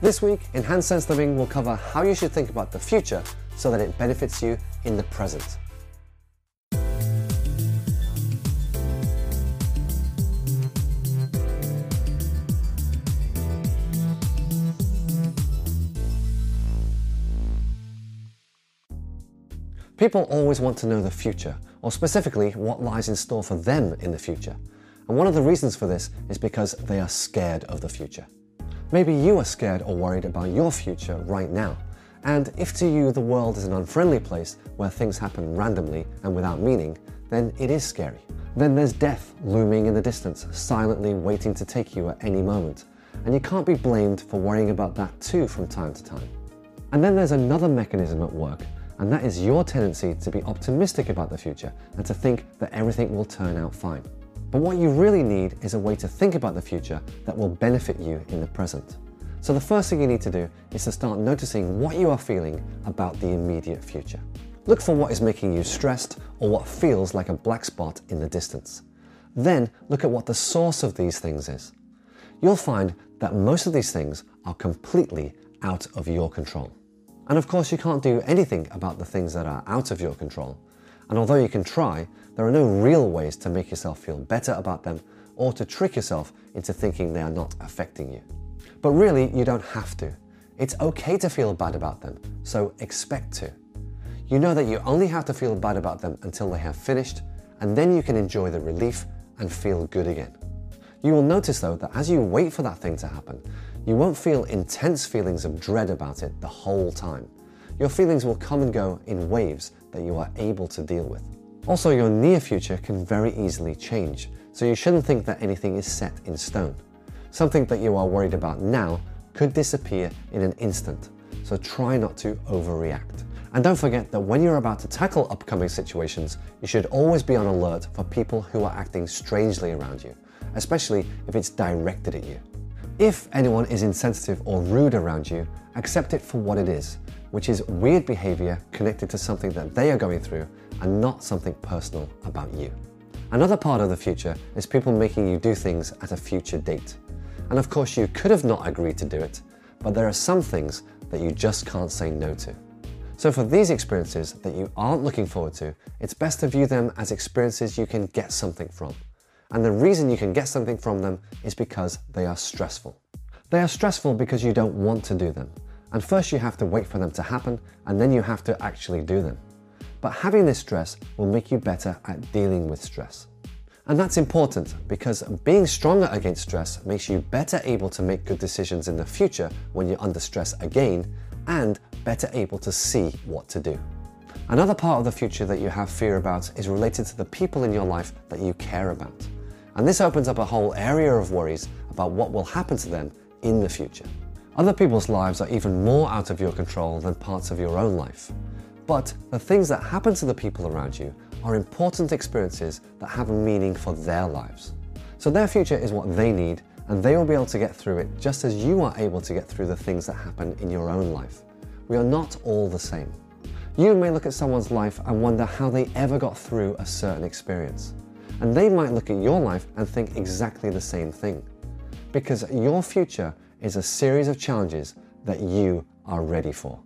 This week, Enhanced Sense Living will cover how you should think about the future so that it benefits you in the present. People always want to know the future, or specifically what lies in store for them in the future. And one of the reasons for this is because they are scared of the future. Maybe you are scared or worried about your future right now. And if to you the world is an unfriendly place where things happen randomly and without meaning, then it is scary. Then there's death looming in the distance, silently waiting to take you at any moment. And you can't be blamed for worrying about that too from time to time. And then there's another mechanism at work and that is your tendency to be optimistic about the future and to think that everything will turn out fine. But what you really need is a way to think about the future that will benefit you in the present. So the first thing you need to do is to start noticing what you are feeling about the immediate future. Look for what is making you stressed or what feels like a black spot in the distance. Then look at what the source of these things is. You'll find that most of these things are completely out of your control. And of course, you can't do anything about the things that are out of your control. And although you can try, there are no real ways to make yourself feel better about them or to trick yourself into thinking they are not affecting you. But really, you don't have to. It's okay to feel bad about them, so expect to. You know that you only have to feel bad about them until they have finished, and then you can enjoy the relief and feel good again. You will notice though that as you wait for that thing to happen, you won't feel intense feelings of dread about it the whole time. Your feelings will come and go in waves that you are able to deal with. Also, your near future can very easily change, so you shouldn't think that anything is set in stone. Something that you are worried about now could disappear in an instant, so try not to overreact. And don't forget that when you're about to tackle upcoming situations, you should always be on alert for people who are acting strangely around you especially if it's directed at you. If anyone is insensitive or rude around you, accept it for what it is, which is weird behavior connected to something that they are going through and not something personal about you. Another part of the future is people making you do things at a future date. And of course, you could have not agreed to do it, but there are some things that you just can't say no to. So, for these experiences that you aren't looking forward to, it's best to view them as experiences you can get something from. And the reason you can get something from them is because they are stressful. They are stressful because you don't want to do them. And first you have to wait for them to happen, and then you have to actually do them. But having this stress will make you better at dealing with stress. And that's important because being stronger against stress makes you better able to make good decisions in the future when you're under stress again and better able to see what to do. Another part of the future that you have fear about is related to the people in your life that you care about. And this opens up a whole area of worries about what will happen to them in the future. Other people's lives are even more out of your control than parts of your own life. But the things that happen to the people around you are important experiences that have a meaning for their lives. So their future is what they need, and they will be able to get through it just as you are able to get through the things that happen in your own life. We are not all the same. You may look at someone's life and wonder how they ever got through a certain experience. And they might look at your life and think exactly the same thing. Because your future is a series of challenges that you are ready for.